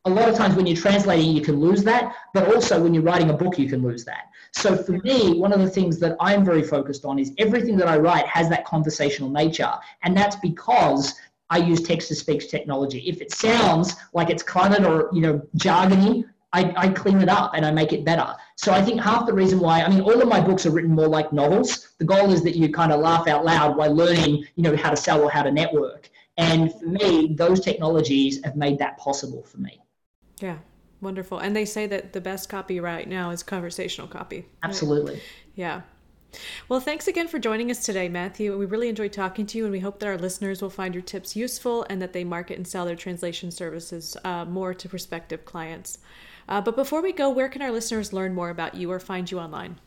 a lot of times when you're translating, you can lose that, but also when you're writing a book, you can lose that. So for me, one of the things that I'm very focused on is everything that I write has that conversational nature, and that's because I use text to speech technology. If it sounds like it's cluttered or you know jargony, I, I clean it up and I make it better. So I think half the reason why, I mean, all of my books are written more like novels. The goal is that you kind of laugh out loud while learning, you know, how to sell or how to network. And for me, those technologies have made that possible for me. Yeah, wonderful. And they say that the best copy right now is conversational copy. Absolutely. Right? Yeah. Well, thanks again for joining us today, Matthew. We really enjoyed talking to you, and we hope that our listeners will find your tips useful and that they market and sell their translation services uh, more to prospective clients. Uh, but before we go, where can our listeners learn more about you or find you online?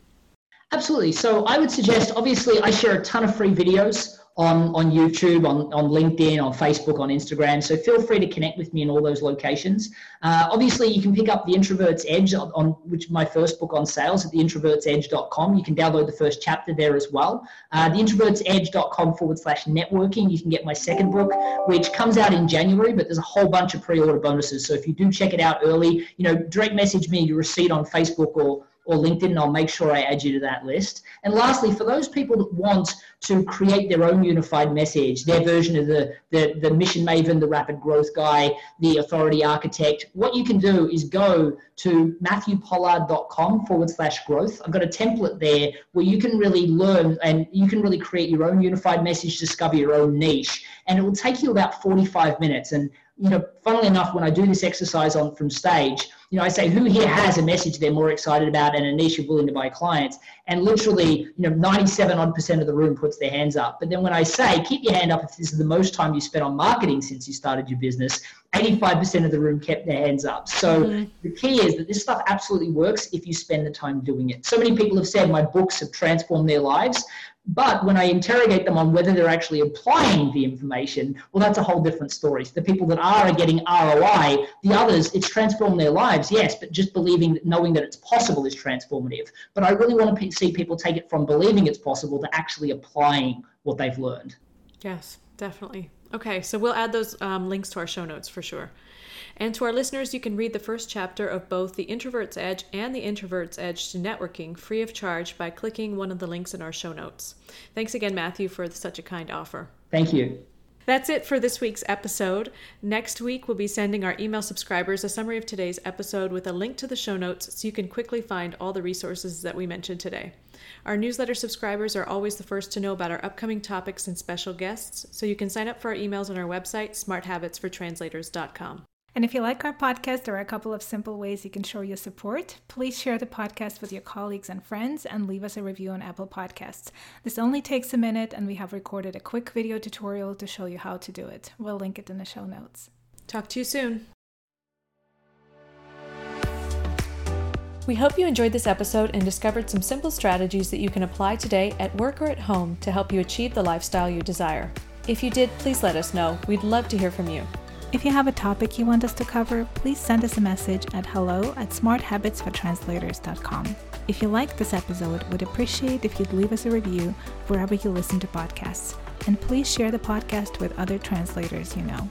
Absolutely. So I would suggest, obviously, I share a ton of free videos on, on YouTube, on, on LinkedIn, on Facebook, on Instagram. So feel free to connect with me in all those locations. Uh, obviously, you can pick up The Introvert's Edge on, on which my first book on sales at theintrovertsedge.com. You can download the first chapter there as well. Uh, theintrovertsedge.com forward slash networking. You can get my second book, which comes out in January, but there's a whole bunch of pre-order bonuses. So if you do check it out early, you know, direct message me your receipt on Facebook or or LinkedIn, and I'll make sure I add you to that list. And lastly, for those people that want to create their own unified message, their version of the, the, the mission maven, the rapid growth guy, the authority architect, what you can do is go to matthewpollard.com forward slash growth. I've got a template there where you can really learn and you can really create your own unified message, discover your own niche. And it will take you about 45 minutes. And you know, funnily enough, when I do this exercise on from stage, you know, I say, who here has a message they're more excited about and a niche you're willing to buy clients? And literally, you know, 97 odd percent of the room puts their hands up. But then when I say, keep your hand up if this is the most time you spent on marketing since you started your business, 85% of the room kept their hands up. So mm-hmm. the key is that this stuff absolutely works if you spend the time doing it. So many people have said my books have transformed their lives. But when I interrogate them on whether they're actually applying the information, well, that's a whole different story. So the people that are are getting ROI, the others, it's transformed their lives, yes, but just believing, that knowing that it's possible is transformative. But I really want to see people take it from believing it's possible to actually applying what they've learned. Yes, definitely. Okay, so we'll add those um, links to our show notes for sure. And to our listeners, you can read the first chapter of both The Introvert's Edge and The Introvert's Edge to Networking free of charge by clicking one of the links in our show notes. Thanks again, Matthew, for such a kind offer. Thank you. That's it for this week's episode. Next week, we'll be sending our email subscribers a summary of today's episode with a link to the show notes so you can quickly find all the resources that we mentioned today. Our newsletter subscribers are always the first to know about our upcoming topics and special guests, so you can sign up for our emails on our website, smarthabitsfortranslators.com. And if you like our podcast, there are a couple of simple ways you can show your support. Please share the podcast with your colleagues and friends and leave us a review on Apple Podcasts. This only takes a minute, and we have recorded a quick video tutorial to show you how to do it. We'll link it in the show notes. Talk to you soon. We hope you enjoyed this episode and discovered some simple strategies that you can apply today at work or at home to help you achieve the lifestyle you desire. If you did, please let us know. We'd love to hear from you. If you have a topic you want us to cover, please send us a message at hello at smarthabitsfortranslators.com. If you like this episode, we'd appreciate if you'd leave us a review wherever you listen to podcasts. And please share the podcast with other translators you know.